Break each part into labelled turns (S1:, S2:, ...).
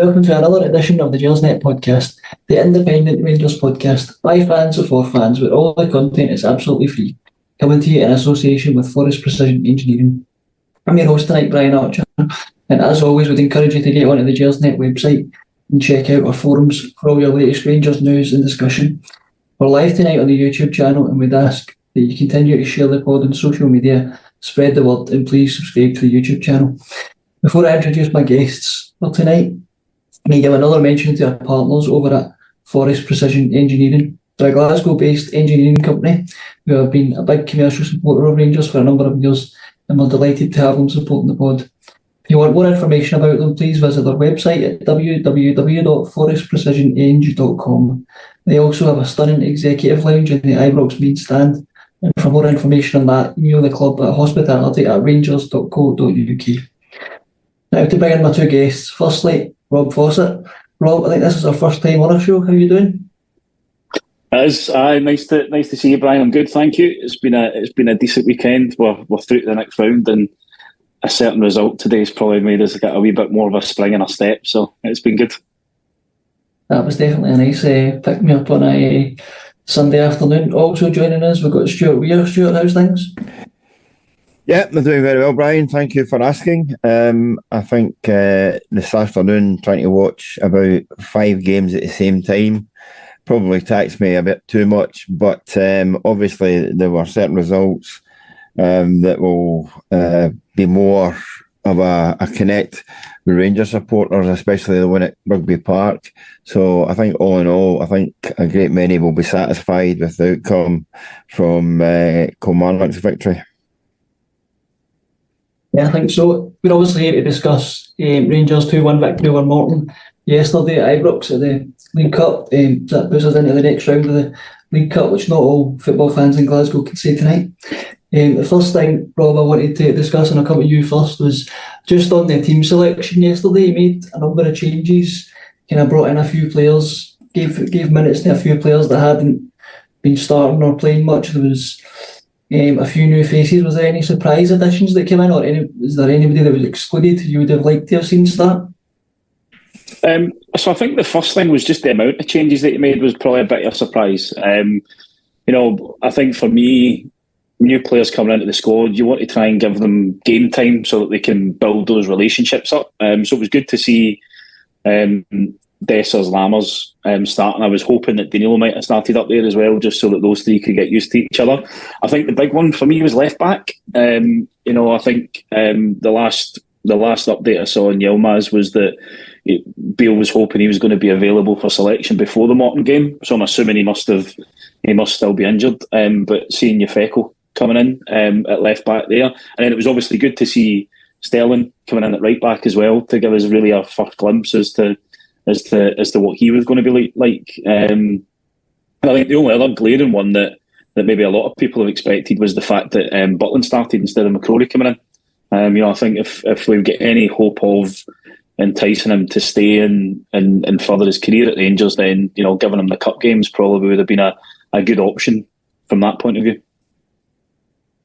S1: And welcome to another edition of the Gersnet podcast, the independent Rangers podcast by fans or for fans, where all the content is absolutely free. Coming to you in association with Forrest Precision Engineering. I'm your host tonight, Brian Archer, and as always, we'd encourage you to get onto the Gersnet website and check out our forums for all your latest Rangers news and discussion. We're live tonight on the YouTube channel, and we'd ask that you continue to share the pod on social media, spread the word, and please subscribe to the YouTube channel. Before I introduce my guests for tonight, Give another mention to our partners over at Forrest Precision Engineering. They're a Glasgow based engineering company who have been a big commercial supporter of Rangers for a number of years, and we're delighted to have them supporting the pod. If you want more information about them, please visit their website at www.forrestprecisioneng.com. They also have a stunning executive lounge in the Ibrox main stand. And for more information on that, email the club at hospitality at rangers.co.uk. Now to bring in my two guests. Firstly, Rob Fawcett. Rob, I think this is our first time on our show. How are you doing?
S2: It is. Aye, nice to nice to see you, Brian. I'm good, thank you. It's been a it's been a decent weekend. We're we're through to the next round, and a certain result today's probably made us get a wee bit more of a spring in our step. So it's been good.
S1: That was definitely a nice uh, pick me up on a uh, Sunday afternoon. Also joining us, we've got Stewart Weir. Stewart, how's things?
S3: Yeah, they're doing very well, Brian. Thank you for asking. Um, I think uh, this afternoon, trying to watch about five games at the same time probably taxed me a bit too much, but um, obviously there were certain results um, that will uh, be more of a, a, connect with Ranger supporters, especially the one at Rugby Park. So I think all in all, I think a great many will be satisfied with the outcome from uh, victory.
S1: Yeah, I think so. We're obviously here to discuss um, Rangers 2 1 victory over Morton yesterday at Ibrox at the League Cup. Um, that puts us into the next round of the League Cup, which not all football fans in Glasgow can say tonight. Um, the first thing, Rob, I wanted to discuss, and I'll come to you first, was just on the team selection yesterday. Made a number of changes, kind of brought in a few players, gave gave minutes to a few players that hadn't been starting or playing much. There was um, a few new faces. Was there any surprise additions that came in, or any, is there anybody that was excluded you would have liked to have seen start?
S2: Um, so I think the first thing was just the amount of changes that he made was probably a bit of a surprise. Um, you know, I think for me, new players coming into the squad, you want to try and give them game time so that they can build those relationships up. Um, so it was good to see um, Dessers, Lammers um, starting. I was hoping that Danilo might have started up there as well, just so that those three could get used to each other. I think the big one for me was left back. Um, you know, I think um, the last the last update I saw on Yilmaz was that it, was hoping he was going to be available for selection before the Morton game. So I'm assuming he must have he must still be injured. Um, but seeing Yfeko coming in um, at left back there, and then it was obviously good to see Sterling coming in at right back as well to give us really a first glimpse as to as to as to what he was going to be like. Um, I think the only other glaring one that, that maybe a lot of people have expected was the fact that um, Butland started instead of McCrorie coming in. Um, you know, I think if if we get any hope of enticing him to stay and, and, and further his career at Rangers, then you know, giving him the cup games probably would have been a, a good option from that point of view.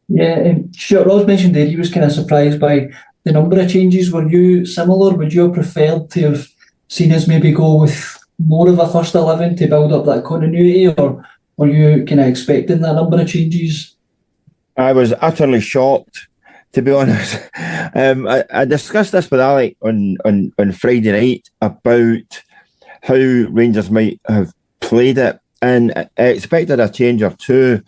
S1: Yeah, um, sure. Ross mentioned there he was kind of surprised by the number of changes. Were you similar? Would you have preferred to have seen as maybe go with more of a first 11 to build up that continuity, or were you kind of expecting that number of changes?
S3: I was utterly shocked, to be honest. Um, I, I, discussed this with Alec on, on, on Friday night about how Rangers might have played it, and I expected a change or two.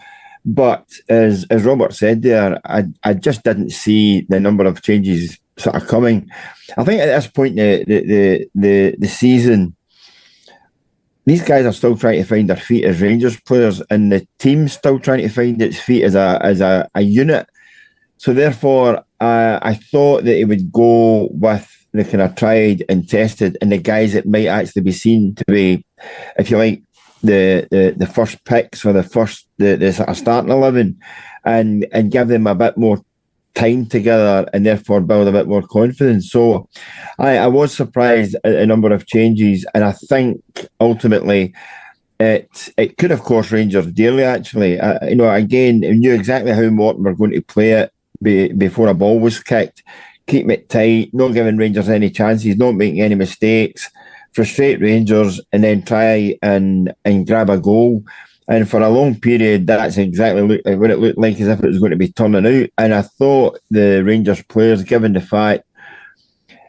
S3: But as as Robert said there, I, I just didn't see the number of changes sort of coming. I think at this point the the the the, season, these guys are still trying to find their feet as Rangers players, and the team's still trying to find its feet as a as a, a unit. So therefore, uh, I thought that it would go with the kind of tried and tested, and the guys that might actually be seen to be, if you like, the the, the first picks or the first the, the sort of starting eleven, and and give them a bit more time together and therefore build a bit more confidence. So I, I was surprised at a number of changes, and I think ultimately it it could have cost Rangers dearly. Actually, uh, you know, again, knew exactly how Morton were going to play it be, before a ball was kicked. keep it tight, not giving Rangers any chances, not making any mistakes, frustrate Rangers, and then try and and grab a goal. And for a long period, that's exactly uh, what it looked like as if it was going to be turning out. And I thought the Rangers players, given the fact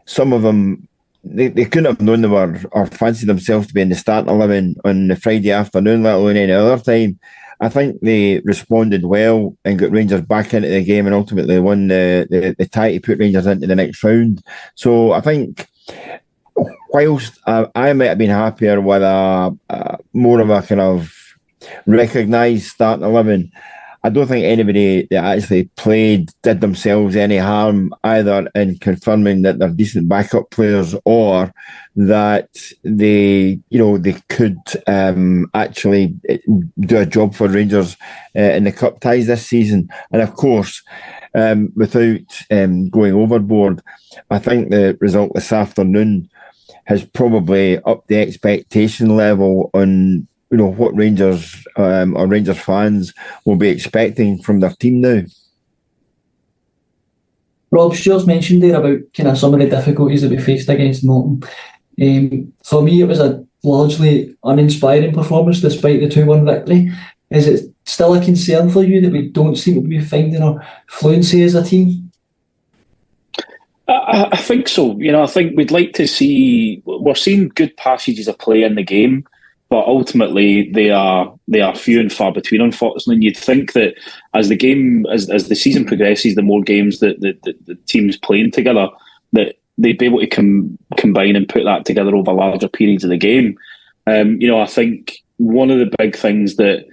S3: some of them they, they couldn't have known they were or fancied themselves to be in the starting eleven on the Friday afternoon, let alone any other time. I think they responded well and got Rangers back into the game and ultimately won the, the, the tie to put Rangers into the next round. So I think whilst I, I might have been happier with a, a more of a kind of recognised starting eleven, I don't think anybody that actually played did themselves any harm either in confirming that they're decent backup players or that they, you know, they could um, actually eh, do a job for Rangers uh, in the cup ties this season. And of course, um, without um, going overboard, I think the result this afternoon has probably upped the expectation level on you know what Rangers um, or Rangers fans will be expecting from their team now.
S1: Rob Stewart's mentioned there about kind of some of the difficulties that we faced against Morton. Um, for me, it was a largely uninspiring performance despite the 2 1 victory. Is it still a concern for you that we don't seem to be finding our fluency as a team?
S2: I, I think so. You know, I think we'd like to see, we're seeing good passages of play in the game but ultimately they are they are few and far between. Unfortunately, and you'd think that as the game as as the season progresses, the more games that the, the, the teams playing together, that they'd be able to com- combine and put that together over larger periods of the game. Um, you know, I think one of the big things that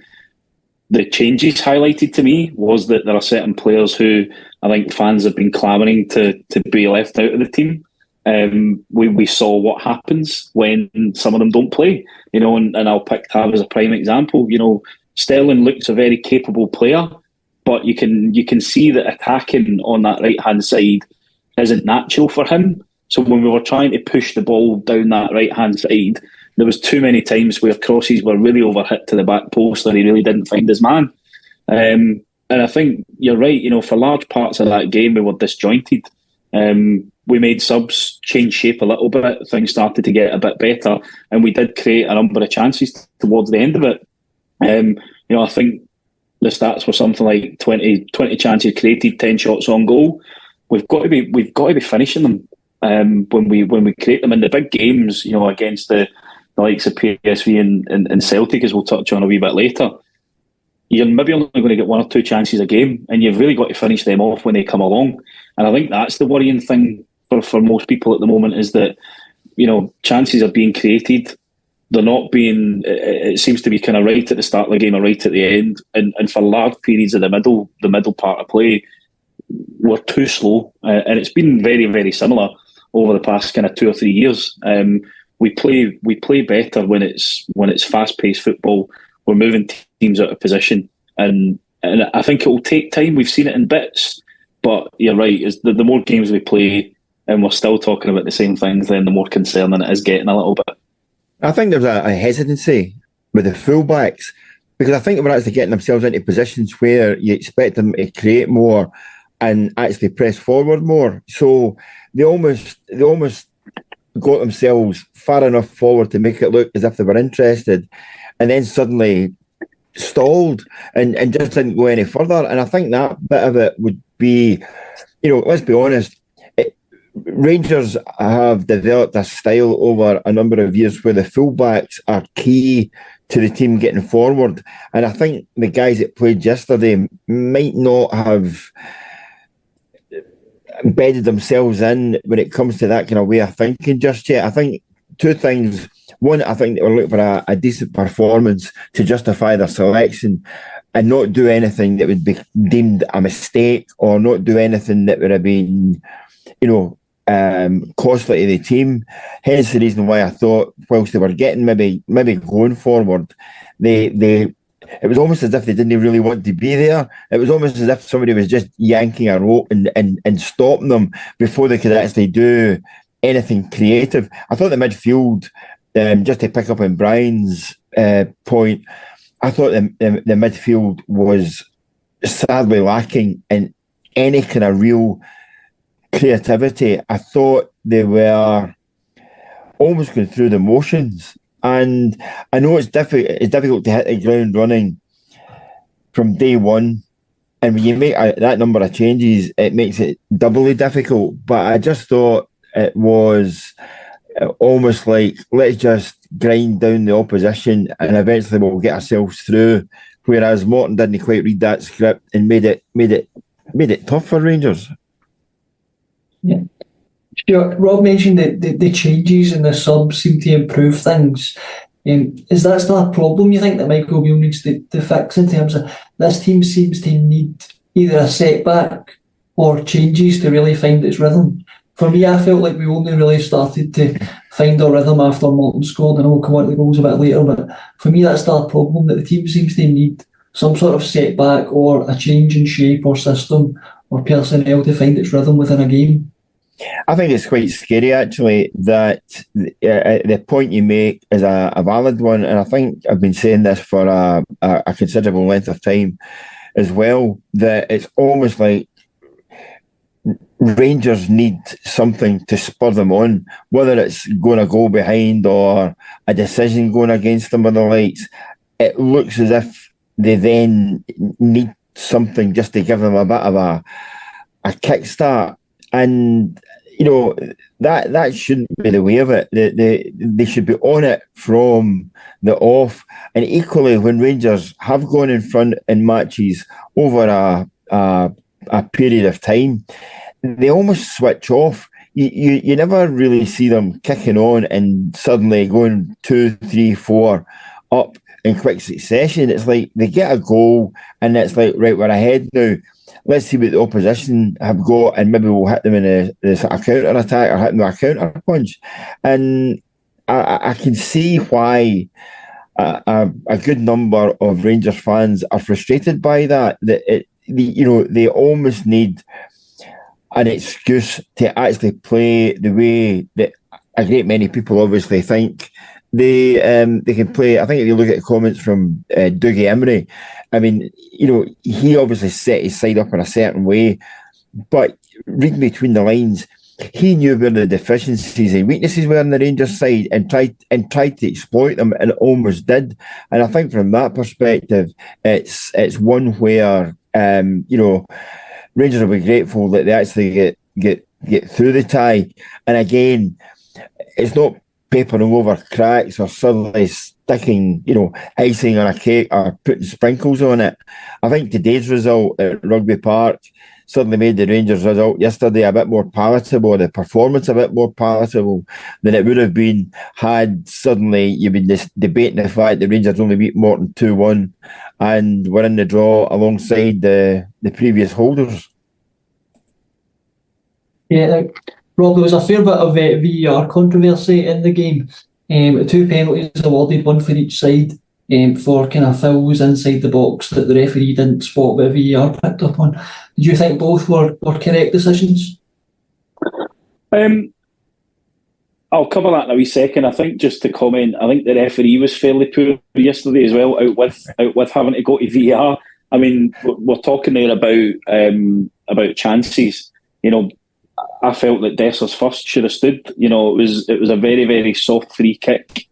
S2: the changes highlighted to me was that there are certain players who I think fans have been clamouring to to be left out of the team. Um, we, we saw what happens when some of them don't play, you know, and, and I'll pick Tav as a prime example. You know, Sterling looks a very capable player, but you can you can see that attacking on that right hand side isn't natural for him. So when we were trying to push the ball down that right hand side, there was too many times where crosses were really overhit to the back post that he really didn't find his man. Um, and I think you're right. You know, for large parts of that game, we were disjointed. Um, we made subs change shape a little bit. Things started to get a bit better, and we did create a number of chances towards the end of it. Um, you know, I think the stats were something like 20, 20 chances created, ten shots on goal. We've got to be we've got to be finishing them um, when we when we create them in the big games. You know, against the, the likes of PSV and, and, and Celtic, as we'll touch on a wee bit later you're maybe only going to get one or two chances a game, and you've really got to finish them off when they come along. And I think that's the worrying thing for, for most people at the moment is that you know chances are being created. They're not being. It seems to be kind of right at the start of the game or right at the end, and and for large periods of the middle, the middle part of play, we're too slow, uh, and it's been very very similar over the past kind of two or three years. Um, we play we play better when it's when it's fast paced football. We're moving teams out of position, and and I think it will take time. We've seen it in bits, but you're right. Is the, the more games we play, and we're still talking about the same things, then the more concerning it is getting a little bit.
S3: I think there's a, a hesitancy with the fullbacks because I think they're actually getting themselves into positions where you expect them to create more and actually press forward more. So they almost they almost got themselves far enough forward to make it look as if they were interested, and then suddenly stalled and, and just didn't go any further. And I think that bit of it would be, you know, let's be honest, Rangers have developed a style over a number of years where the fullbacks are key to the team getting forward. And I think the guys that played yesterday might not have embedded themselves in when it comes to that kind of way of thinking just yet. I think two things. One, I think they were looking for a, a decent performance to justify their selection and not do anything that would be deemed a mistake or not do anything that would have been, you know, um, costly to the team. Hence the reason why I thought, whilst they were getting maybe maybe going forward, they they it was almost as if they didn't really want to be there. It was almost as if somebody was just yanking a rope and, and, and stopping them before they could actually do anything creative. I thought the midfield, um, just to pick up on Brian's uh, point, I thought the, the, the midfield was sadly lacking in any kind of real creativity. I thought they were almost going through the motions. And I know it's difficult. It's difficult to hit the ground running from day one. And when you make that number of changes, it makes it doubly difficult. But I just thought it was almost like let's just grind down the opposition and eventually we'll get ourselves through. Whereas Morton didn't quite read that script and made it made it made it tough for Rangers.
S1: Yeah. Sure. Rob mentioned that the, the changes in the subs seem to improve things. Um, is that still a problem you think that Michael Beale needs to, to fix in terms of this team seems to need either a setback or changes to really find its rhythm? For me, I felt like we only really started to find our rhythm after Morton scored, and we'll come on to the goals a bit later. But for me, that's still a problem that the team seems to need some sort of setback or a change in shape or system or personnel to find its rhythm within a game.
S3: I think it's quite scary actually that uh, the point you make is a, a, valid one, and I think I've been saying this for a, a, a, considerable length of time as well. That it's almost like Rangers need something to spur them on, whether it's going to go behind or a decision going against them or the likes. It looks as if they then need something just to give them a bit of a a kickstart and you know that that shouldn't be the way of it. They, they they should be on it from the off. And equally, when Rangers have gone in front in matches over a a, a period of time, they almost switch off. You, you you never really see them kicking on and suddenly going two, three, four up in quick succession. It's like they get a goal and it's like right, we're ahead now let's see what the opposition have got, and maybe we'll hit them in a, a sort of counter attack or hit them with a counter punch. And I, I can see why a, a, a, good number of Rangers fans are frustrated by that. That it, the, you know, they almost need an excuse to actually play the way that a great many people obviously think they um, they can play. I think if you look at the comments from uh, Dougie Imrie, I mean, you know, he obviously set his side up in a certain way, but reading between the lines, he knew where the deficiencies and weaknesses were on the Rangers side and tried and tried to exploit them and almost did. And I think from that perspective, it's it's one where um, you know Rangers will be grateful that they actually get get get through the tie. And again, it's not papering over cracks or suddenly sticking, you know, icing on a cake or putting sprinkles on it. I think today's result at Rugby Park suddenly made the Rangers result yesterday a bit more palatable, the performance a bit more palatable than it would have been had suddenly you've been debating the fact the Rangers only beat Morton 2 1 and were in the draw alongside the, the previous holders.
S1: Yeah, Rob, there was a fair bit of uh, VAR controversy in the game. Um, two penalties awarded, one for each side, um, for kind of fouls inside the box that the referee didn't spot, but VAR picked up on. Did you think both were, were correct decisions?
S2: Um, I'll cover that in a wee second. I think just to comment, I think the referee was fairly poor yesterday as well, out with out with having to go to VAR. I mean, we're talking there about um, about chances. You know, I felt that Dessers first should have stood. You know, it was it was a very very soft free kick.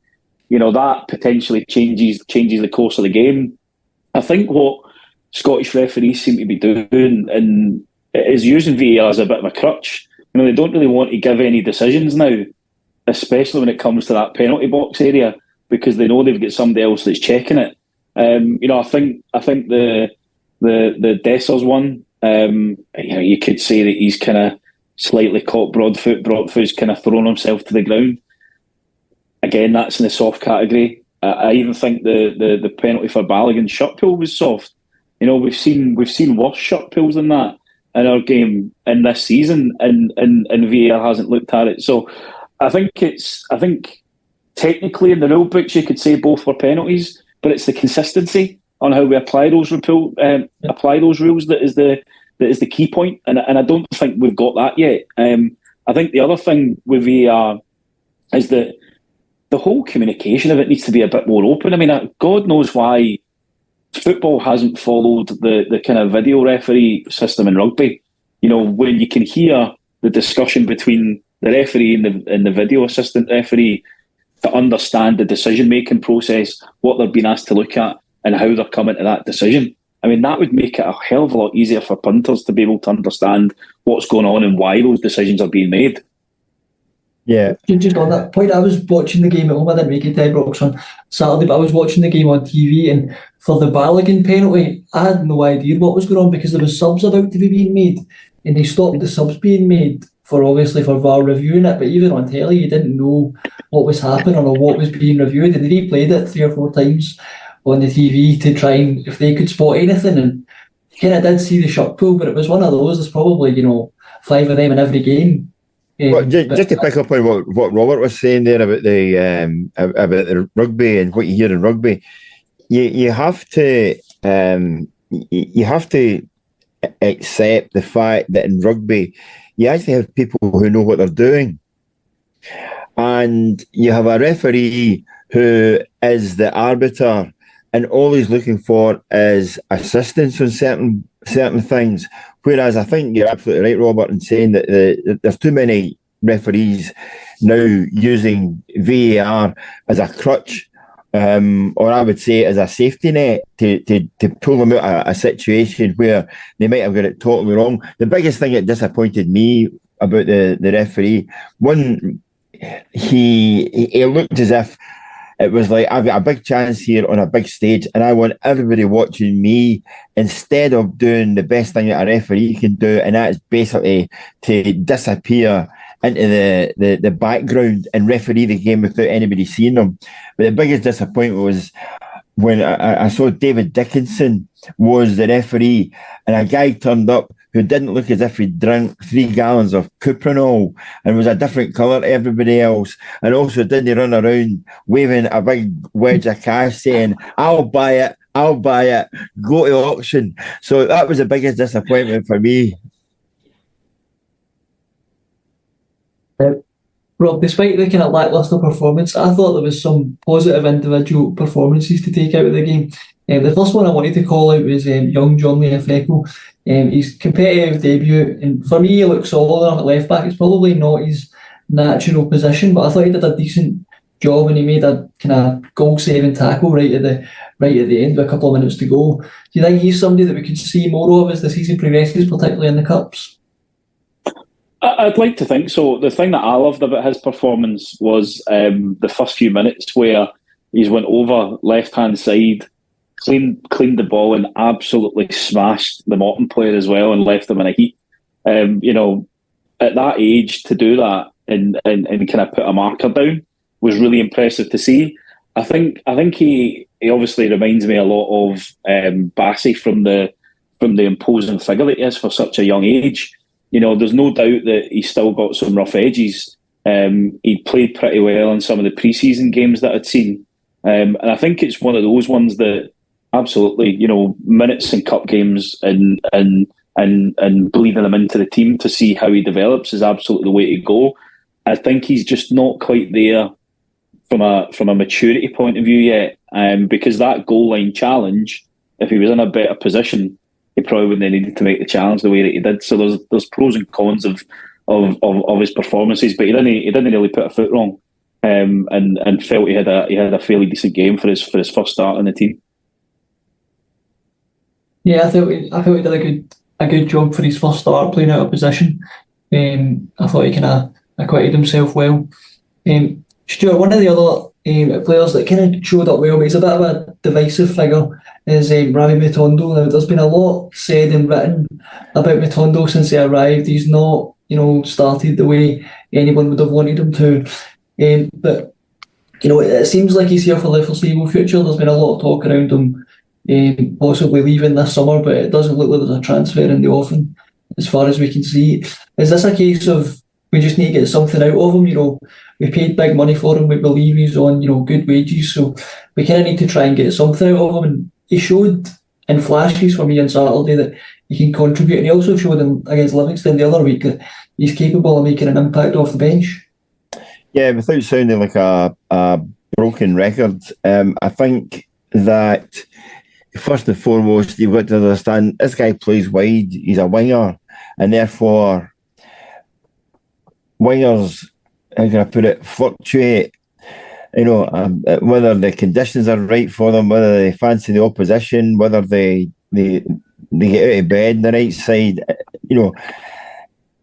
S2: You know that potentially changes changes the course of the game. I think what Scottish referees seem to be doing and is using VAR as a bit of a crutch. You know, they don't really want to give any decisions now, especially when it comes to that penalty box area, because they know they've got somebody else that's checking it. Um, you know, I think I think the the the Dessers one, um, you know, you could say that he's kind of slightly caught Broadfoot. Broadfoot's kind of thrown himself to the ground. Again, that's in the soft category. I, I even think the, the, the penalty for Balogun shot was soft. You know, we've seen we've seen worse shot pulls than that in our game in this season, and and, and VAR hasn't looked at it. So I think it's I think technically in the rule books you could say both were penalties, but it's the consistency on how we apply those um, apply those rules that is the that is the key point, and and I don't think we've got that yet. Um, I think the other thing with VAR is that the whole communication of it needs to be a bit more open. I mean, God knows why football hasn't followed the the kind of video referee system in rugby. You know, when you can hear the discussion between the referee and the, and the video assistant referee to understand the decision making process, what they're being asked to look at, and how they're coming to that decision. I mean, that would make it a hell of a lot easier for punters to be able to understand what's going on and why those decisions are being made.
S3: Yeah.
S1: Just on that point, I was watching the game at home. I didn't make it to Ibrox on Saturday, but I was watching the game on TV. And for the Balogun penalty, I had no idea what was going on because there was subs about to be being made, and they stopped the subs being made for obviously for VAR reviewing it. But even on telly, you didn't know what was happening or what was being reviewed. And they replayed it three or four times on the TV to try and if they could spot anything. And kind of did see the shot pool, but it was one of those. There's probably you know five of them in every game.
S3: Well, just, just, to pick up on what, what Robert was saying there about the um, about the rugby and what you hear in rugby, you you have to um, you have to accept the fact that in rugby you actually have people who know what they're doing, and you have a referee who is the arbiter and all he's looking for is assistance on certain certain things. Whereas I think you're absolutely right, Robert, in saying that the, there's too many referees now using VAR as a crutch, um, or I would say as a safety net to, to, to pull them out of a situation where they might have got it totally wrong. The biggest thing that disappointed me about the, the referee, one, he he looked as if it was like I've got a big chance here on a big stage, and I want everybody watching me instead of doing the best thing that a referee can do, and that's basically to disappear into the, the, the background and referee the game without anybody seeing them. But the biggest disappointment was when I, I saw David Dickinson was the referee, and a guy turned up who didn't look as if he'd drank three gallons of Cuprinol and was a different colour to everybody else. And also didn't run around waving a big wedge of cash saying, I'll buy it, I'll buy it, go to auction. So that was the biggest disappointment for me.
S1: Uh, Rob, despite the kind of lacklustre performance, I thought there was some positive individual performances to take out of the game. Um, the first one I wanted to call out was um, young Johnly Yfeko. Um, his competitive debut, and for me, he looks solid at left back. It's probably not his natural position, but I thought he did a decent job and he made a kind of goal saving tackle right at the right at the end with a couple of minutes to go. Do you think he's somebody that we could see more of as the season progresses, particularly in the cups?
S2: I'd like to think so. The thing that I loved about his performance was um, the first few minutes where he's went over left hand side cleaned cleaned the ball and absolutely smashed the Morton player as well and left them in a heap. Um, you know, at that age to do that and, and, and kind of put a marker down was really impressive to see. I think I think he he obviously reminds me a lot of um, Bassey from the from the imposing figure that he is for such a young age. You know, there's no doubt that he's still got some rough edges. Um, he played pretty well in some of the preseason games that I'd seen, um, and I think it's one of those ones that absolutely. You know, minutes in cup games and and and and bleeding him into the team to see how he develops is absolutely the way to go. I think he's just not quite there from a from a maturity point of view yet. Um, because that goal line challenge, if he was in a better position, he probably wouldn't have needed to make the challenge the way that he did. So there's there's pros and cons of of, of, of his performances, but he didn't he didn't really put a foot wrong. Um, and and felt he had a he had a fairly decent game for his for his first start in the team.
S1: Yeah, I thought he, I thought he did a good a good job for his first start playing out of position. Um, I thought he kind of acquitted himself well. Um, Stewart, one of the other um, players that kind of showed up well, but he's a bit of a divisive figure, is um, Rabbi Matondo. Now, there's been a lot said and written about Matondo since he arrived. He's not, you know, started the way anyone would have wanted him to. Um, but, you know, it, it seems like he's here for the foreseeable future. There's been a lot of talk around him um, possibly leaving this summer, but it doesn't look like there's a transfer in the offing as far as we can see. Is this a case of we just need to get something out of him? You know, we paid big money for him. We believe he's on you know good wages, so we kind of need to try and get something out of him. And he showed in flashes for me on Saturday that he can contribute, and he also showed him against Livingston the other week that he's capable of making an impact off the bench.
S3: Yeah, without sounding like a, a broken record, um, I think that first and foremost, you've got to understand this guy plays wide. He's a winger, and therefore, wingers, how can I put it, fluctuate. You know, um, whether the conditions are right for them, whether they fancy the opposition, whether they they they get out of bed on the right side. You know,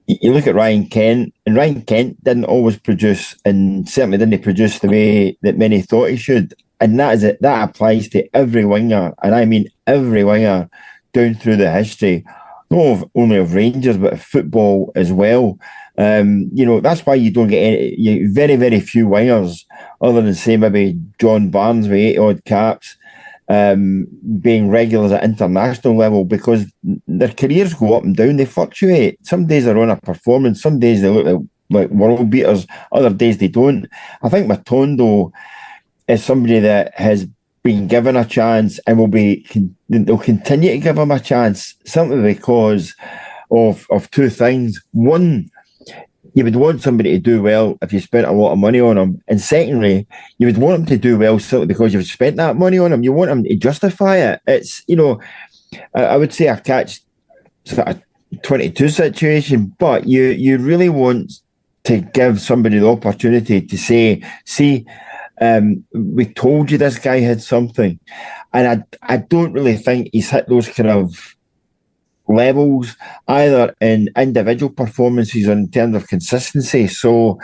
S3: you look at Ryan Kent, and Ryan Kent didn't always produce, and certainly didn't produce the way that many thought he should. And that is it. That applies to every winger, and I mean every winger down through the history, not only of Rangers but of football as well. Um, you know that's why you don't get any, you, very very few wingers, other than say maybe John Barnes with eight odd caps um, being regulars at international level because their careers go up and down. They fluctuate. Some days they're on a performance. Some days they look like, like world beaters. Other days they don't. I think Matondo is somebody that has been given a chance and will be they'll continue to give him a chance simply because of of two things. One, you would want somebody to do well if you spent a lot of money on them. And secondly, you would want them to do well simply because you've spent that money on them. You want them to justify it. It's, you know, I, I would say a catch sort of 22 situation, but you, you really want to give somebody the opportunity to say, see, um, we told you this guy had something. And I, I don't really think he's hit those kind of levels, either in individual performances or in terms of consistency. So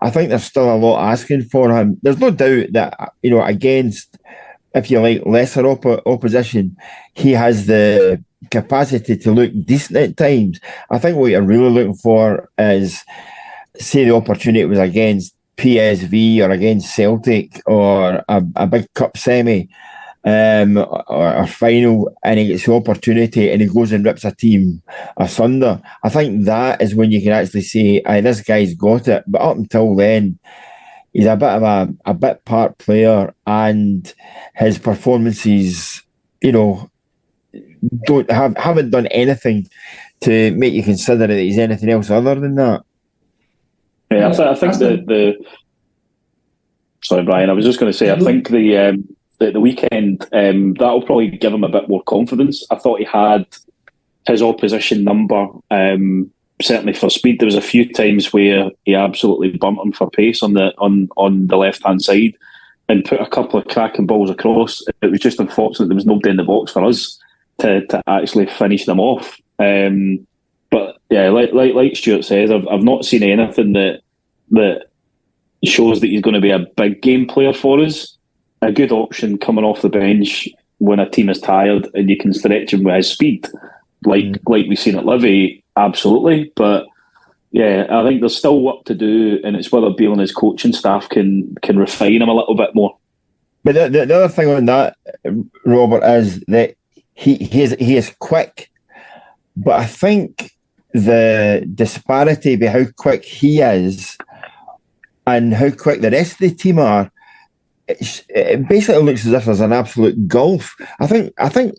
S3: I think there's still a lot asking for him. There's no doubt that, you know, against, if you like, lesser op- opposition, he has the capacity to look decent at times. I think what you're really looking for is, say, the opportunity was against PSV or against Celtic or a, a big cup semi um, or, or, final and he gets the opportunity and he goes and rips a team asunder. I think that is when you can actually say, Aye, this guy's got it. But up until then, he's a bit of a, a bit part player and his performances, you know, don't have haven't done anything to make you consider that he's anything else other than that.
S2: Yeah, I, th- I think the, the sorry, Brian. I was just going to say, I think the um, the, the weekend, um, that'll probably give him a bit more confidence. I thought he had his opposition number, um, certainly for speed. There was a few times where he absolutely bumped him for pace on the on on the left hand side and put a couple of cracking balls across. It was just unfortunate there was nobody in the box for us to, to actually finish them off. Um, yeah, like like like Stewart says, I've I've not seen anything that that shows that he's going to be a big game player for us a good option coming off the bench when a team is tired and you can stretch him with his speed, like mm. like we've seen at Livy, absolutely. But yeah, I think there's still work to do, and it's whether Beale and his coaching staff can can refine him a little bit more.
S3: But the, the, the other thing on that, Robert, is that he he is he is quick, but I think the disparity be how quick he is and how quick the rest of the team are it basically looks as if there's an absolute gulf. I think, I think,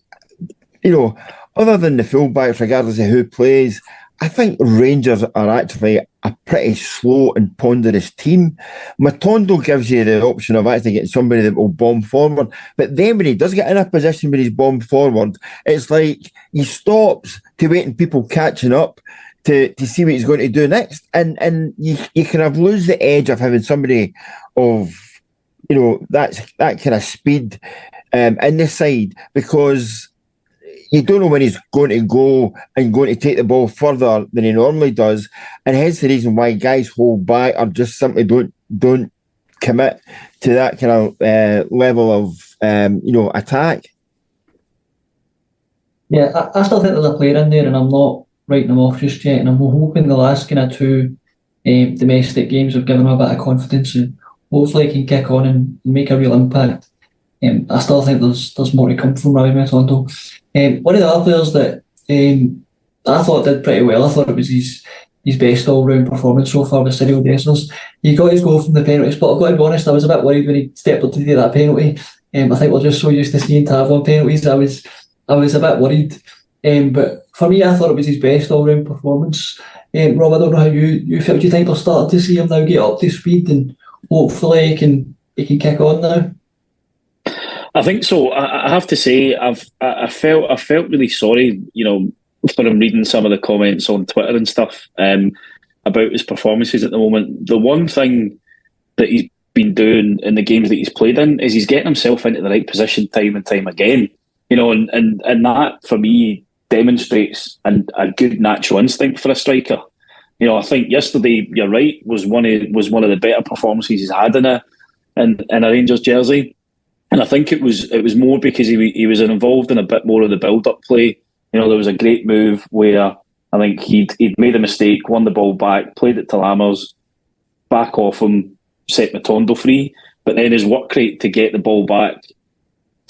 S3: you know, other than the fullbacks, regardless of who plays, I think Rangers are actually a pretty slow and ponderous team. Matondo gives you the option of actually getting somebody that will bomb forward. But then when he does get in a position where he's bombed forward, it's like he stops to wait people catching up to, to see what he's going to do next. And and you, you kind of lose the edge of having somebody of you know that's that kind of speed um, in the side because you don't know when he's going to go and going to take the ball further than he normally does, and hence the reason why guys hold back or just simply don't don't commit to that kind of uh, level of um, you know attack.
S1: Yeah, I, I, still think there's a player in there, and I'm not writing them off just yet. And I'm hoping the last kind of two um, domestic games have given him a bit of confidence and hopefully he can kick on and make a real impact. Um, I still think there's there's more to come from Rabbi Matondo. Um, one of the other players that um, I thought did pretty well, I thought it was his his best all round performance so far with Cyriel Dessers. He got his goal from the penalty spot. I've got to be honest, I was a bit worried when he stepped up to do that penalty. Um, I think we're just so used to seeing Tav on penalties. I was I was a bit worried. Um, but for me, I thought it was his best all round performance. Um, Rob, I don't know how you, you felt. Do you think we're starting to see him now get up to speed and hopefully he can he can kick on now.
S2: I think so. I, I have to say, I've I, I, felt I felt really sorry, you know, for him reading some of the comments on Twitter and stuff. Um, about his performances at the moment. The one thing that he's been doing in the games that he's played in is he's getting himself into the right position time and time again. You know, and and, and that for me demonstrates an, a good natural instinct for a striker. You know, I think yesterday, you're right, was one of was one of the better performances he's had in a in, in a Rangers jersey. And I think it was it was more because he he was involved in a bit more of the build up play. You know, there was a great move where I think he'd he'd made a mistake, won the ball back, played it to Lammers, back off him, set Matondo free. But then his work rate to get the ball back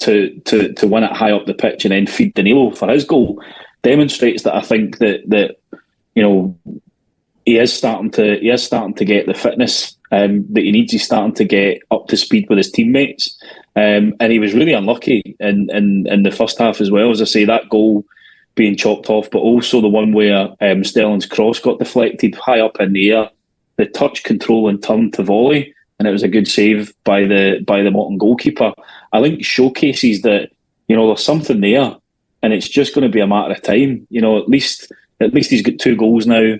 S2: to to to win it high up the pitch and then feed Danilo for his goal demonstrates that I think that that you know he is starting to he is starting to get the fitness um, that he needs. He's starting to get up to speed with his teammates. Um, and he was really unlucky in, in, in the first half as well. As I say, that goal being chopped off, but also the one where um, Sterling's cross got deflected high up in the air, the touch, control, and turn to volley, and it was a good save by the by the Morton goalkeeper. I think showcases that you know there's something there, and it's just going to be a matter of time. You know, at least at least he's got two goals now,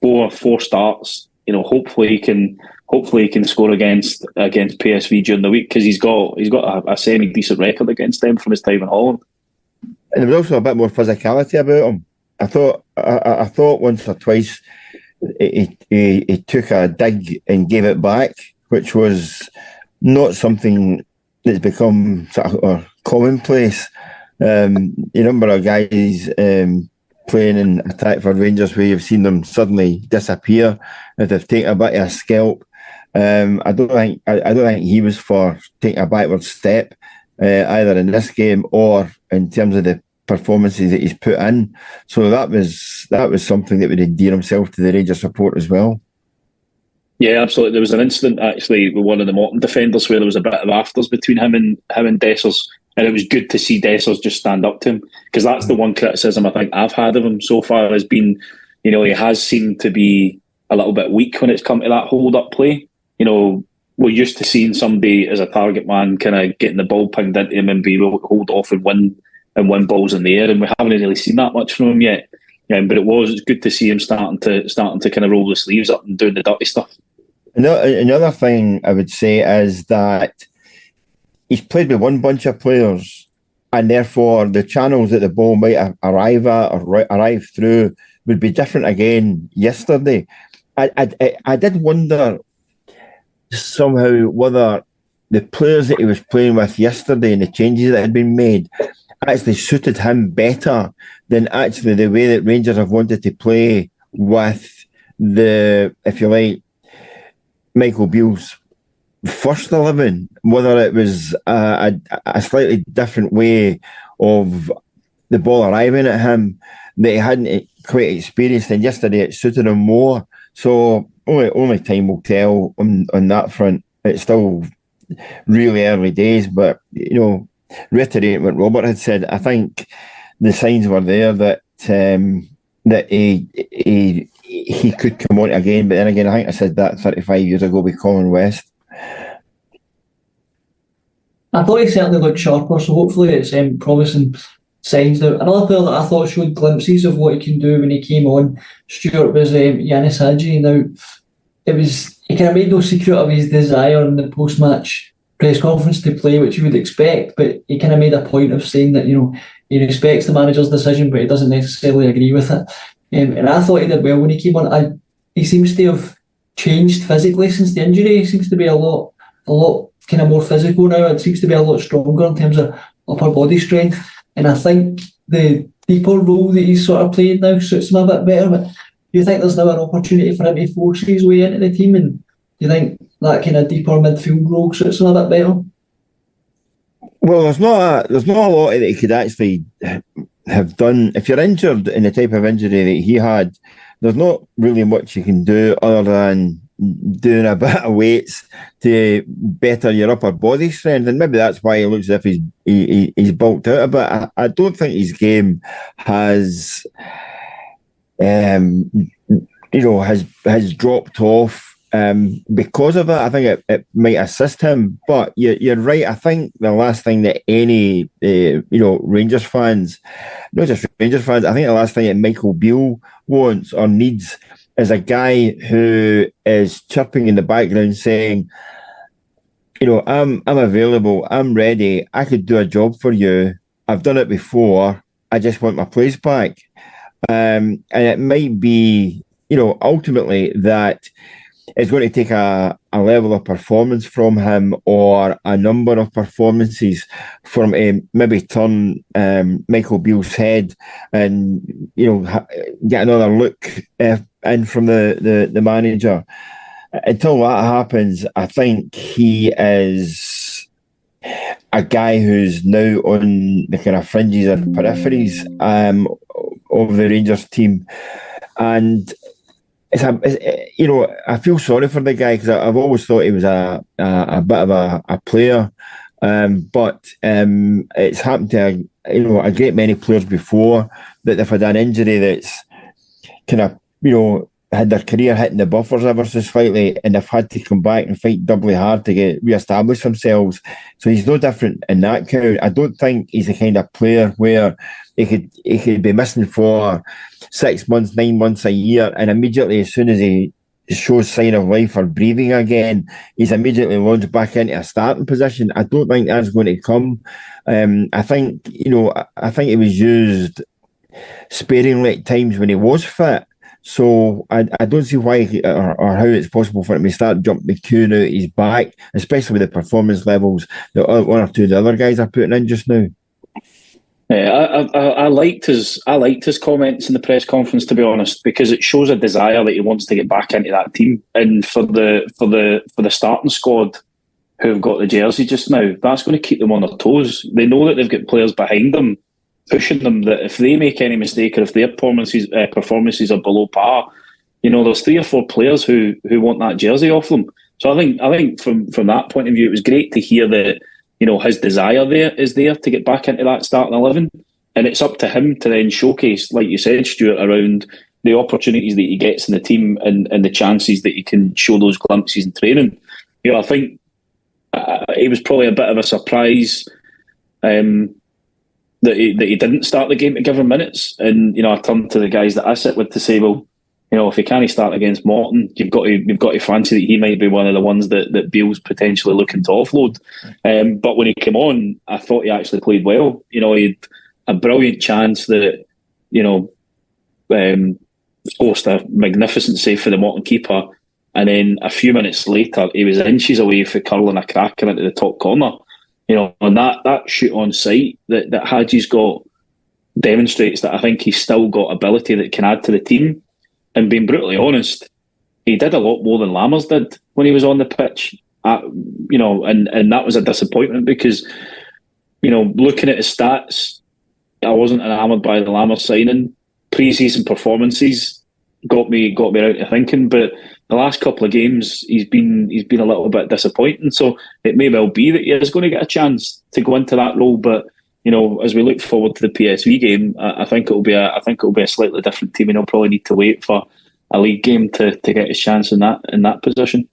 S2: four four starts. You know, hopefully he can hopefully he can score against against PSV during the week because he's got he's got a, a semi decent record against them from his time in Holland.
S3: And there was also a bit more physicality about him. I thought I, I thought once or twice he, he, he took a dig and gave it back, which was not something that's become sort of commonplace. Um, number of guys um, playing in attack for Rangers where you've seen them suddenly disappear if they've taken a bit of a scalp. Um, I don't think I, I, don't think he was for taking a backward step uh, either in this game or in terms of the performances that he's put in. So that was that was something that would endear himself to the Rangers support as well.
S2: Yeah, absolutely. There was an incident actually with one of the Morton defenders where there was a bit of afters between him and him and Dessers, and it was good to see Dessers just stand up to him because that's the one criticism I think I've had of him so far has been, you know, he has seemed to be a little bit weak when it's come to that hold up play you know, we're used to seeing somebody as a target man kind of getting the ball pinged into him and be able to hold off and win and win balls in the air, and we haven't really seen that much from him yet. Um, but it was good to see him starting to starting to kind of roll the sleeves up and doing the dirty stuff.
S3: Another thing I would say is that he's played with one bunch of players, and therefore the channels that the ball might arrive at or arrive through would be different again yesterday. I, I, I did wonder somehow whether the players that he was playing with yesterday and the changes that had been made actually suited him better than actually the way that Rangers have wanted to play with the, if you like, Michael Beale's first 11, whether it was a, a, a slightly different way of the ball arriving at him that he hadn't eh, quite experienced, and yesterday it suited him more. So only only time will tell on on that front. It's still really early days, but you know, reiterating what Robert had said, I think the signs were there that um, that he he he could come on again. But then again, I think I said that 35 years ago with Colin West.
S1: I thought he certainly looked sharper, so hopefully it's um, promising signs. Now, another player that I thought showed glimpses of what he can do when he came on, Stewart, was um, Ianis Hagi. Now, it was he kind of made no secret of his desire in the post match press conference to play, which you would expect, but he kind of made a point of saying that you know he respects the manager's decision, but he doesn't necessarily agree with it. Um, and I thought he did well when he came on. I, he seems to have changed physically since the injury. He seems to be a lot, a lot kind of more physical now. It seems to be a lot stronger in terms of upper body strength. And I think the deeper role that he's sort of played now suits him a bit better. But do you think there's now an opportunity for him to force his way into the team? And do you think that kind of deeper midfield role suits him a bit better?
S3: Well, there's not a, there's not a lot that he could actually have done. If you're injured in the type of injury that he had, there's not really much you can do other than doing a bit of weights to better your upper body strength, and maybe that's why he looks as if he's he, he's bulked out a bit. I, I don't think his game has um, you know, has has dropped off um, because of it. I think it, it might assist him. But you're, you're right. I think the last thing that any uh, you know Rangers fans, not just Rangers fans, I think the last thing that Michael Beale wants or needs is a guy who is chirping in the background saying, you know, I'm I'm available, I'm ready, I could do a job for you. I've done it before. I just want my place back. Um, and it might be, you know, ultimately that it's going to take a, a level of performance from him or a number of performances from um, maybe turn um, Michael Beale's head and, you know, ha- get another look uh, in from the, the, the manager. Until that happens, I think he is a guy who's now on the kind of fringes and peripheries um, of the Rangers team. And it's a, it's, you know, I feel sorry for the guy because I've always thought he was a a, a bit of a, a player, um, but um, it's happened to a, you know a great many players before that they've had an injury that's kind of you know had their career hitting the buffers ever so slightly, and they've had to come back and fight doubly hard to get re-establish themselves. So he's no different in that count. I don't think he's the kind of player where he could he could be missing for six months, nine months, a year, and immediately as soon as he shows sign of life or breathing again, he's immediately launched back into a starting position. I don't think that's going to come. Um, I think you know, I think he was used sparingly at times when he was fit. So I, I don't see why or, or, how it's possible for him to start jumping queue now he's back, especially with the performance levels that one or two of the other guys are putting in just now.
S2: Yeah, I, I, I, liked his I liked his comments in the press conference to be honest because it shows a desire that he wants to get back into that team and for the for the for the starting squad who've got the jersey just now that's going to keep them on their toes. They know that they've got players behind them pushing them that if they make any mistake or if their performances uh, performances are below par, you know there's three or four players who who want that jersey off them. So I think I think from from that point of view it was great to hear that you know, his desire there is there to get back into that starting eleven, and it's up to him to then showcase, like you said, Stewart, around the opportunities that he gets in the team and, and the chances that he can show those glimpses in training. You know, I think uh, it was probably a bit of a surprise um, that he, that he didn't start the game to give him minutes. And you know, I turned to the guys that I sit with to say, well, you know, if he can't start against Morton, you've got to you've got to fancy that he might be one of the ones that that Beale's potentially looking to offload. Um, but when he came on, I thought he actually played well. You know, he had a brilliant chance that you know um, forced a magnificent save for the Morton keeper, and then a few minutes later, he was inches away for curling a cracker into the top corner. You know, and that that shoot on sight that that Hagi's got demonstrates that I think he's still got ability that can add to the team. And being brutally honest, he did a lot more than Lammers did when he was on the pitch. Uh, you know, and, and that was a disappointment because, you know, looking at his stats, I wasn't enamoured by the Lammers signing. Pre-season performances got me got me out of thinking, but the last couple of games he's been he's been a little bit disappointing. So it may well be that he is going to get a chance to go into that role, but you know, as we look forward to the PSV game, I, I think it'll be a I think it'll be a slightly different team, and he'll probably need to wait for a league game to, to get his chance in that in that position.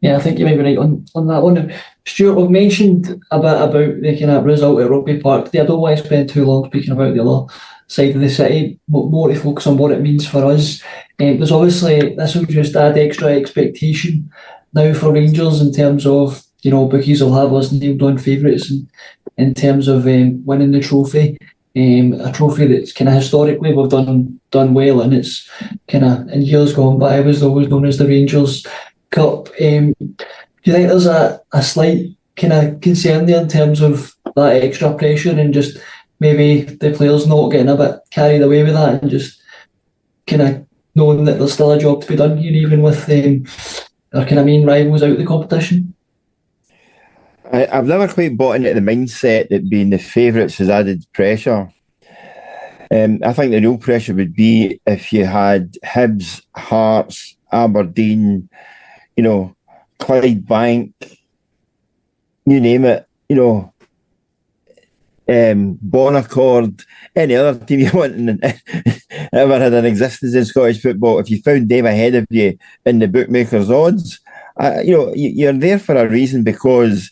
S1: Yeah, I think you might be right on, on that one. Stewart, we've mentioned a bit about the kind of result at Rugby Park. I don't want to spend too long speaking about the other side of the city, but more to focus on what it means for us. Um, there's obviously, this will just add extra expectation now for Rangers in terms of, you know, bookies will have us named on favourites in, in terms of um, winning the trophy. Um, a trophy that's kind of historically we've done done well, and it's kind of in years gone by was always known as the Rangers Cup. Um, do you think there's a, a slight kind of concern there in terms of that extra pressure and just maybe the players not getting a bit carried away with that and just kind of knowing that there's still a job to be done here, even with um, kind of main rivals out of the competition?
S3: I, have never quite bought into the mindset that being the favourites has added pressure. Um, I think the real pressure would be if you had Hibs, Hearts, Aberdeen, you know, Clydebank, you name it, you know, um, Bon Accord, any other team you want and ever had an existence in Scottish football. If you found them ahead of you in the bookmakers' odds, uh, you know, you're there for a reason because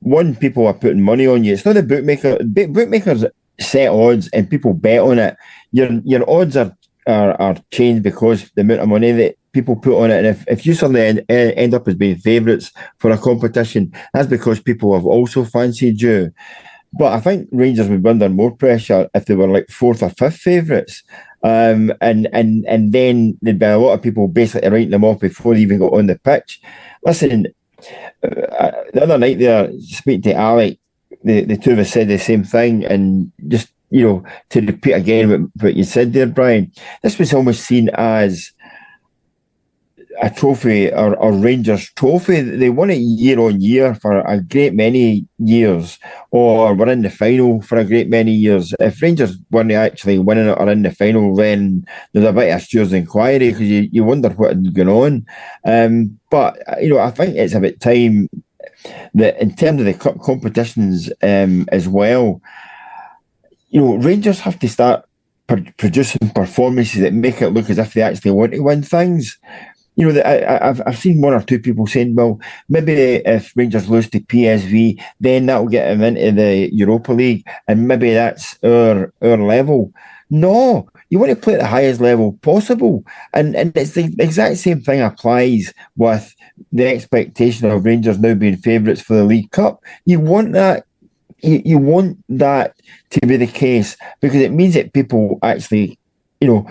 S3: one, people are putting money on you. It's not the bookmaker. Bookmakers set odds and people bet on it. Your your odds are are, are changed because the amount of money that people put on it. And if, if you suddenly end, end up as being favourites for a competition, that's because people have also fancied you. But I think Rangers would be under more pressure if they were like fourth or fifth favourites. Um, and and and then there'd be a lot of people basically writing them off before they even got on the pitch. Listen, uh, the other night there, speaking to Alec, the, the two of us said the same thing, and just you know to repeat again what, what you said there, Brian. This was almost seen as a trophy or, Rangers trophy. They won it year on year for a great many years, or were in the final for a great many years. If Rangers weren't actually winning it or in the final, then there's a bit of stewards' inquiry because you, you wonder what had gone on. Um, but, you know, I think it's about time that in terms of the cup competitions um, as well, you know, Rangers have to start producing performances that make it look as if they actually want to win things you know, I, have I've seen one or two people saying, well, maybe if Rangers lose to PSV, then that will get them into the Europa League, and maybe that's our our level. No, you want to play at the highest level possible, and and it's the exact same thing applies with the expectation of Rangers now being favourites for the League Cup. You want that. You, you want that to be the case because it means that people actually you know,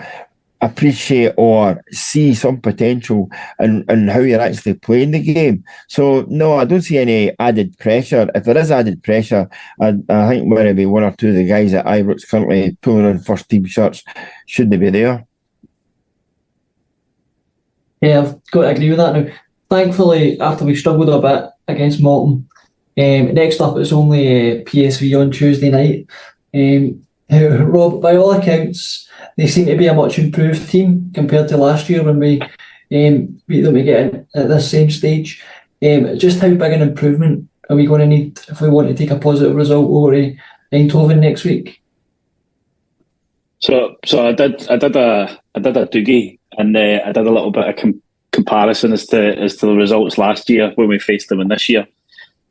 S3: appreciate or see some potential in, in how you're actually playing the game. So no, I don't see any added pressure. If there is added pressure, I, I think maybe one or two of the guys at Ibrox currently pulling on first team shirts shouldn't be there.
S1: Yeah, I've got to agree with that now. Thankfully, after we struggled a bit against Morton, um, next up it's only uh, PSV on Tuesday night. Um, Rob, by all accounts, they seem to be a much improved team compared to last year when we um, beat them again at this same stage. Um, just how big an improvement are we going to need if we want to take a positive result over uh, Eindhoven next week?
S2: So, so I did, I did a, I did a doogie, and uh, I did a little bit of com- comparison as to as to the results last year when we faced them, and this year.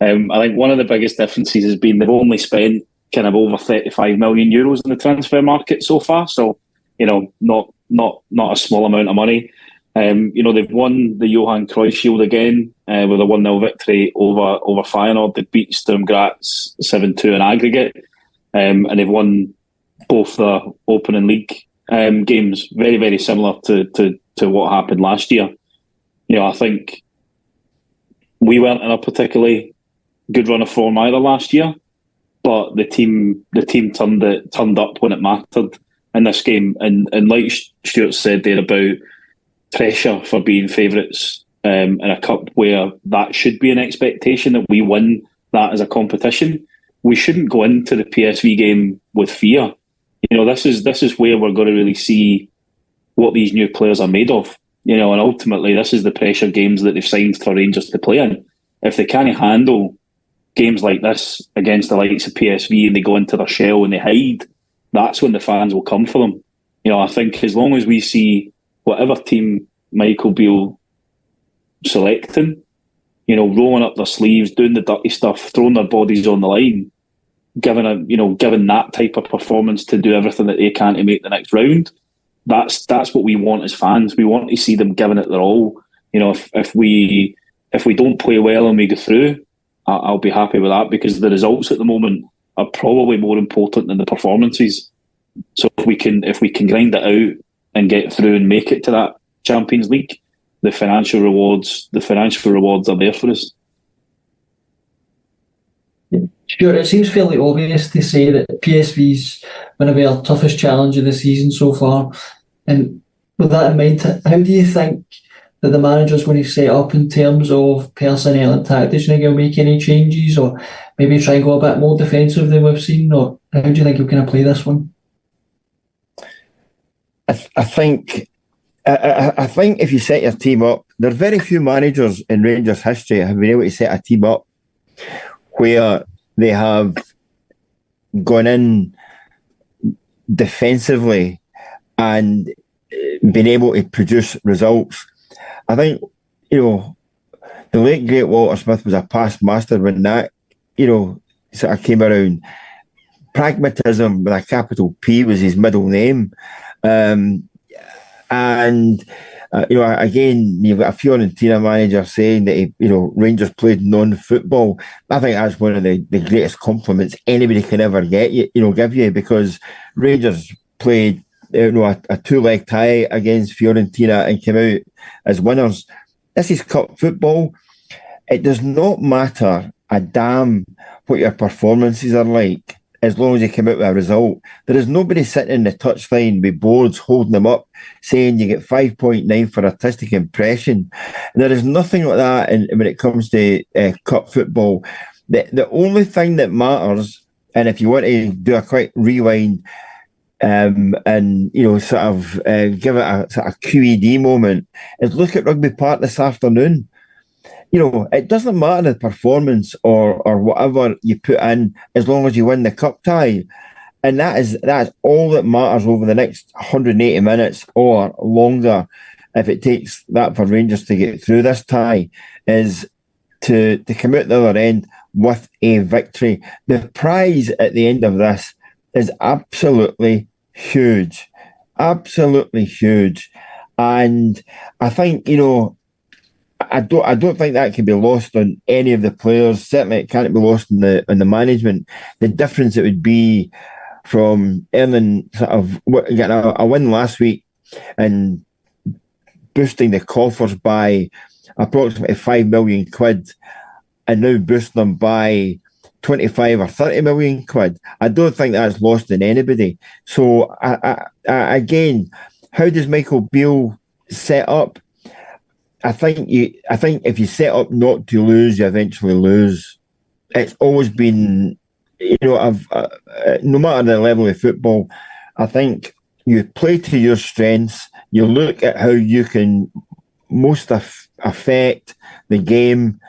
S2: Um, I think one of the biggest differences has been they've only spent kind of over 35 million euros in the transfer market so far. So, you know, not not not a small amount of money. Um, you know, they've won the Johan Cruyff Shield again uh, with a 1 0 victory over over Feyenoord. They beat Sturm Graz 7 2 in aggregate. Um, and they've won both the opening league um, games, very, very similar to, to, to what happened last year. You know, I think we weren't in a particularly good run of form either last year but the team the team turned it turned up when it mattered in this game. And and like Stewart said there about pressure for being favourites um, in a cup where that should be an expectation that we win that as a competition. We shouldn't go into the PSV game with fear. You know, this is this is where we're going to really see what these new players are made of. You know, and ultimately this is the pressure games that they've signed for Rangers to play in. If they can't handle games like this against the likes of PSV and they go into their shell and they hide, that's when the fans will come for them. You know, I think as long as we see whatever team Michael Beale selecting, you know, rolling up their sleeves, doing the dirty stuff, throwing their bodies on the line, giving a you know, giving that type of performance to do everything that they can to make the next round. That's that's what we want as fans. We want to see them giving it their all. You know, if, if we if we don't play well and we go through, I'll be happy with that because the results at the moment are probably more important than the performances. So if we can if we can grind it out and get through and make it to that Champions League, the financial rewards the financial rewards are there for us.
S1: Sure, it seems fairly obvious to say that PSV's going to be our toughest challenge of the season so far. And with that in mind, how do you think that the manager's going to set up in terms of personnel and tactics? Do you think he'll make any changes or maybe try and go a bit more defensive than we've seen? Or how do you think he'll kind of play this one?
S3: I, th- I think I, I, think if you set your team up, there are very few managers in Rangers history have been able to set a team up where they have gone in defensively and eh, been able to produce results I think, you know, the late great Walter Smith was a past master when that, you know, sort of came around. Pragmatism with a capital P was his middle name. Um, And uh, you know, again, you've got a Fiorentina manager saying that he, you know Rangers played non-football. I think that's one of the, the greatest compliments anybody can ever get you, you know, give you because Rangers played you know a, a two-leg tie against Fiorentina and came out as winners. This is cup football. It does not matter a damn what your performances are like as long as you come out with a result. There is nobody sitting in the touchline with boards holding them up saying you get 5.9 for artistic impression. And there is nothing like that in, when it comes to uh, cup football. The, the only thing that matters, and if you want to do a quick rewind, um, and you know, sort of uh, give it a sort of QED moment, is look at Rugby Park this afternoon you know, it doesn't matter the performance or or whatever you put in as long as you win the cup tie. And that is that's all that matters over the next 180 minutes or longer, if it takes that for Rangers to get through this tie, is to to come out the other end with a victory. The prize at the end of this is absolutely huge. Absolutely huge. And I think, you know, I don't I don't think that can be lost on any of the players. Certainly, it can't be lost on the on the management. The difference it would be from earning sort of getting a, a win last week and boosting the coffers by approximately five million quid, and now boosting them by 25 or 30 million quid. I don't think that's lost in anybody. So, I, I, I, again, how does Michael Beale set up? I think you. I think if you set up not to lose, you eventually lose. It's always been, you know, I've uh, uh, no matter the level of football, I think you play to your strengths. You look at how you can most af- affect the game,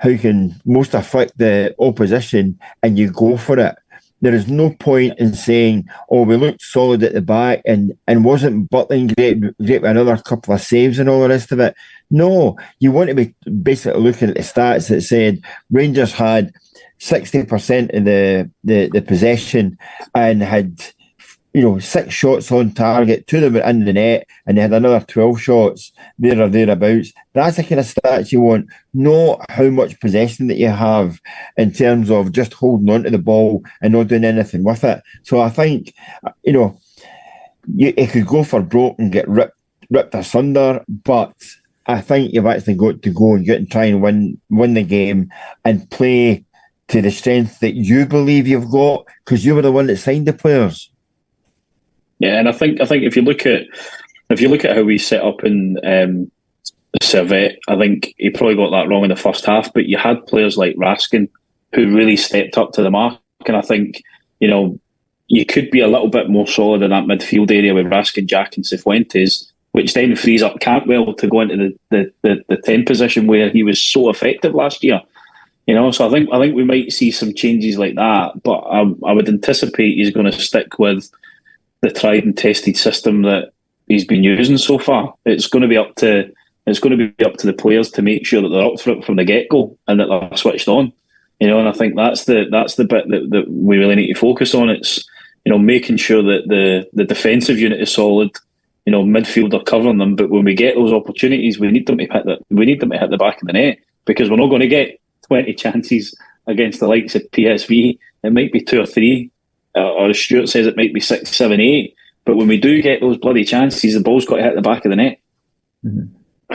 S3: how you can most affect the opposition, and you go for it. There is no point in saying, "Oh, we looked solid at the back," and and wasn't Butland great, great with another couple of saves and all the rest of it. No, you want to be basically looking at the stats that said Rangers had sixty percent of the, the the possession and had you know, six shots on target, two of them were in the net, and they had another 12 shots there or thereabouts. That's the kind of stats you want, not how much possession that you have in terms of just holding on to the ball and not doing anything with it. So I think, you know, you, it could go for broke and get ripped, ripped asunder, but I think you've actually got to go and get and try and win, win the game and play to the strength that you believe you've got because you were the one that signed the players.
S2: Yeah, and I think I think if you look at if you look at how we set up in um, Servette, I think he probably got that wrong in the first half. But you had players like Raskin who really stepped up to the mark, and I think you know you could be a little bit more solid in that midfield area with Raskin, Jack, and Cifuentes, which then frees up Cantwell to go into the, the, the, the 10 position where he was so effective last year. You know, so I think I think we might see some changes like that, but I, I would anticipate he's going to stick with the tried and tested system that he's been using so far. It's going to be up to it's going to be up to the players to make sure that they're up for it from the get go and that they're switched on. You know, and I think that's the that's the bit that, that we really need to focus on. It's you know making sure that the the defensive unit is solid. You know, midfield are covering them, but when we get those opportunities, we need them to hit the we need them to hit the back of the net because we're not going to get twenty chances against the likes of PSV. It might be two or three or as Stewart says, it might be six, seven, eight. But when we do get those bloody chances, the ball's got to hit the back of the net.
S1: Mm-hmm.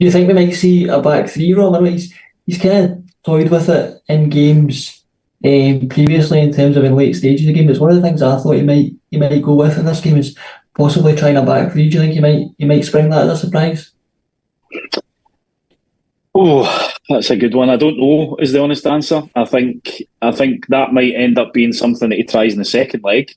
S1: Do you think we might see a back three, Rob? he's, he's kind of toyed with it in games um, previously in terms of in late stages of the game. It's one of the things I thought he might he might go with in this game is possibly trying a back three. Do you think he might he might spring that as a surprise?
S2: Oh, that's a good one. I don't know is the honest answer. I think I think that might end up being something that he tries in the second leg,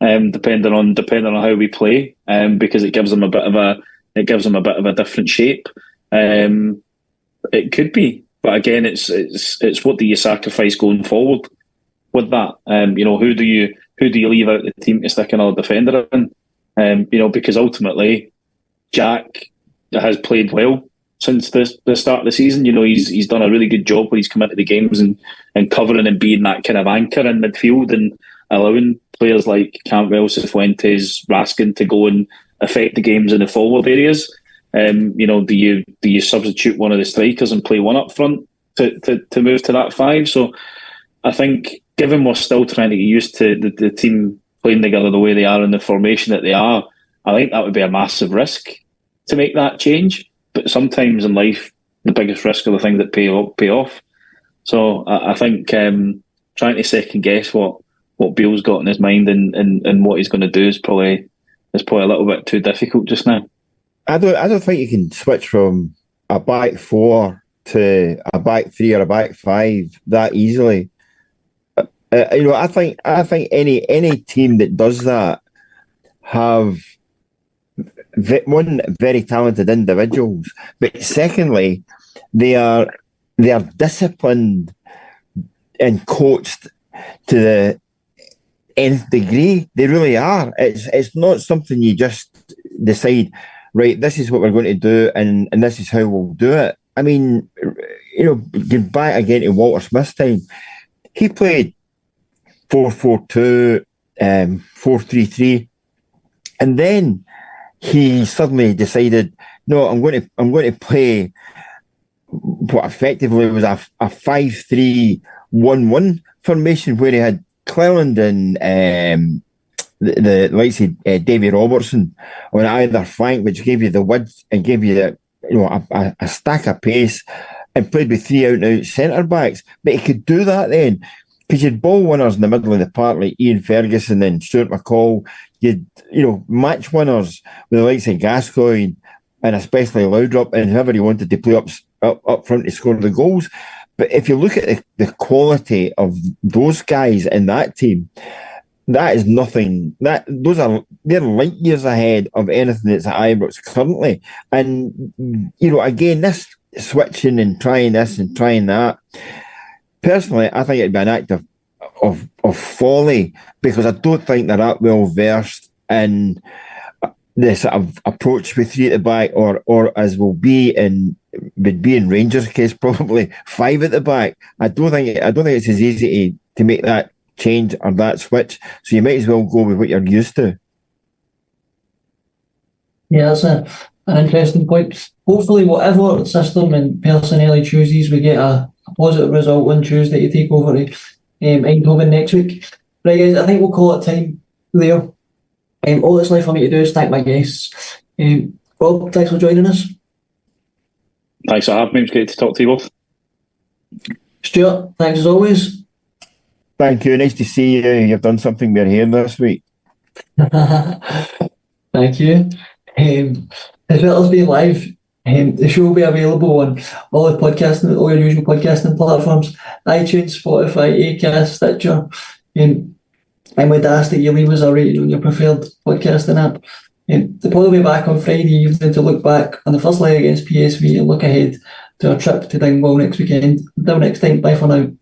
S2: um, depending on depending on how we play, um, because it gives him a bit of a it gives him a bit of a different shape. Um, it could be, but again, it's it's it's what do you sacrifice going forward with that? Um, you know, who do you who do you leave out the team to stick another defender in? Um, you know, because ultimately, Jack has played well since the, the start of the season. You know, he's he's done a really good job when he's come into the games and, and covering and being that kind of anchor in midfield and allowing players like Cantwell, Cifuentes, Raskin to go and, affect the games in the forward areas. Um, you know, do you do you substitute one of the strikers and play one up front to, to, to move to that five? So I think given we're still trying to get used to the, the team playing together the way they are in the formation that they are, I think that would be a massive risk to make that change. But sometimes in life, the biggest risk are the things that pay off. Pay off. So I, I think um, trying to second guess what what Beale's got in his mind and, and, and what he's going to do is probably is probably a little bit too difficult just now.
S3: I don't I don't think you can switch from a back four to a back three or a back five that easily. Uh, uh you know, I think I think any any team that does that have one very talented individuals, but secondly, they are they are disciplined and coached to the nth degree. They really are. It's it's not something you just decide. Right, this is what we're going to do, and and this is how we'll do it. I mean, you know, back again to Walter Smith's time. He played four four two, um, four three three, and then he suddenly decided, no, I'm going to I'm going to play what effectively was a, a five three one one formation where he had Cleland and um, the, the likes of uh, Robertson on either flank, which gave you the width and gave you the you know a, a, a stack of pace, and played with three out and out centre backs. But he could do that then because you'd ball winners in the middle of the park like Ian Ferguson and Stuart McCall. You'd you know match winners with the likes of Gascoigne and especially Laudrup and whoever you wanted to play up up, up front to score the goals. But if you look at the, the quality of those guys in that team, that is nothing. That those are they're light years ahead of anything that's at Ibrox currently. And you know, again, this switching and trying this and trying that. Personally, I think it'd be an act of of, of folly because I don't think they're that well versed in the sort of approach with three at the back, or or as will be in would be in Rangers' case probably five at the back. I don't think I don't think it's as easy to, to make that change or that switch. So you might as well go with what you're used to.
S1: Yeah, that's a, an interesting point. Hopefully, whatever system and personnel he chooses, we get a positive result on Tuesday to take over to um, Eindhoven next week. Right, guys, I think we'll call it time there. Um, all that's left for me to do is thank my guests. Um, Rob, thanks for joining us.
S2: Thanks for having me. It's great to talk to you both.
S1: Stewart, thanks as always.
S3: Thank you. Nice to see you. You've done something we're here this week.
S1: Thank you. Um, as well as being live, um, the show will be available on all the podcasting, all your usual podcasting platforms, iTunes, Spotify, Acast, Stitcher. Um, and we'd ask that you leave us a rating on your preferred podcasting app. Um, they'll probably be back on Friday evening to look back on the first leg against PSV and look ahead to our trip to Dingwall next weekend. Until next time, bye for now.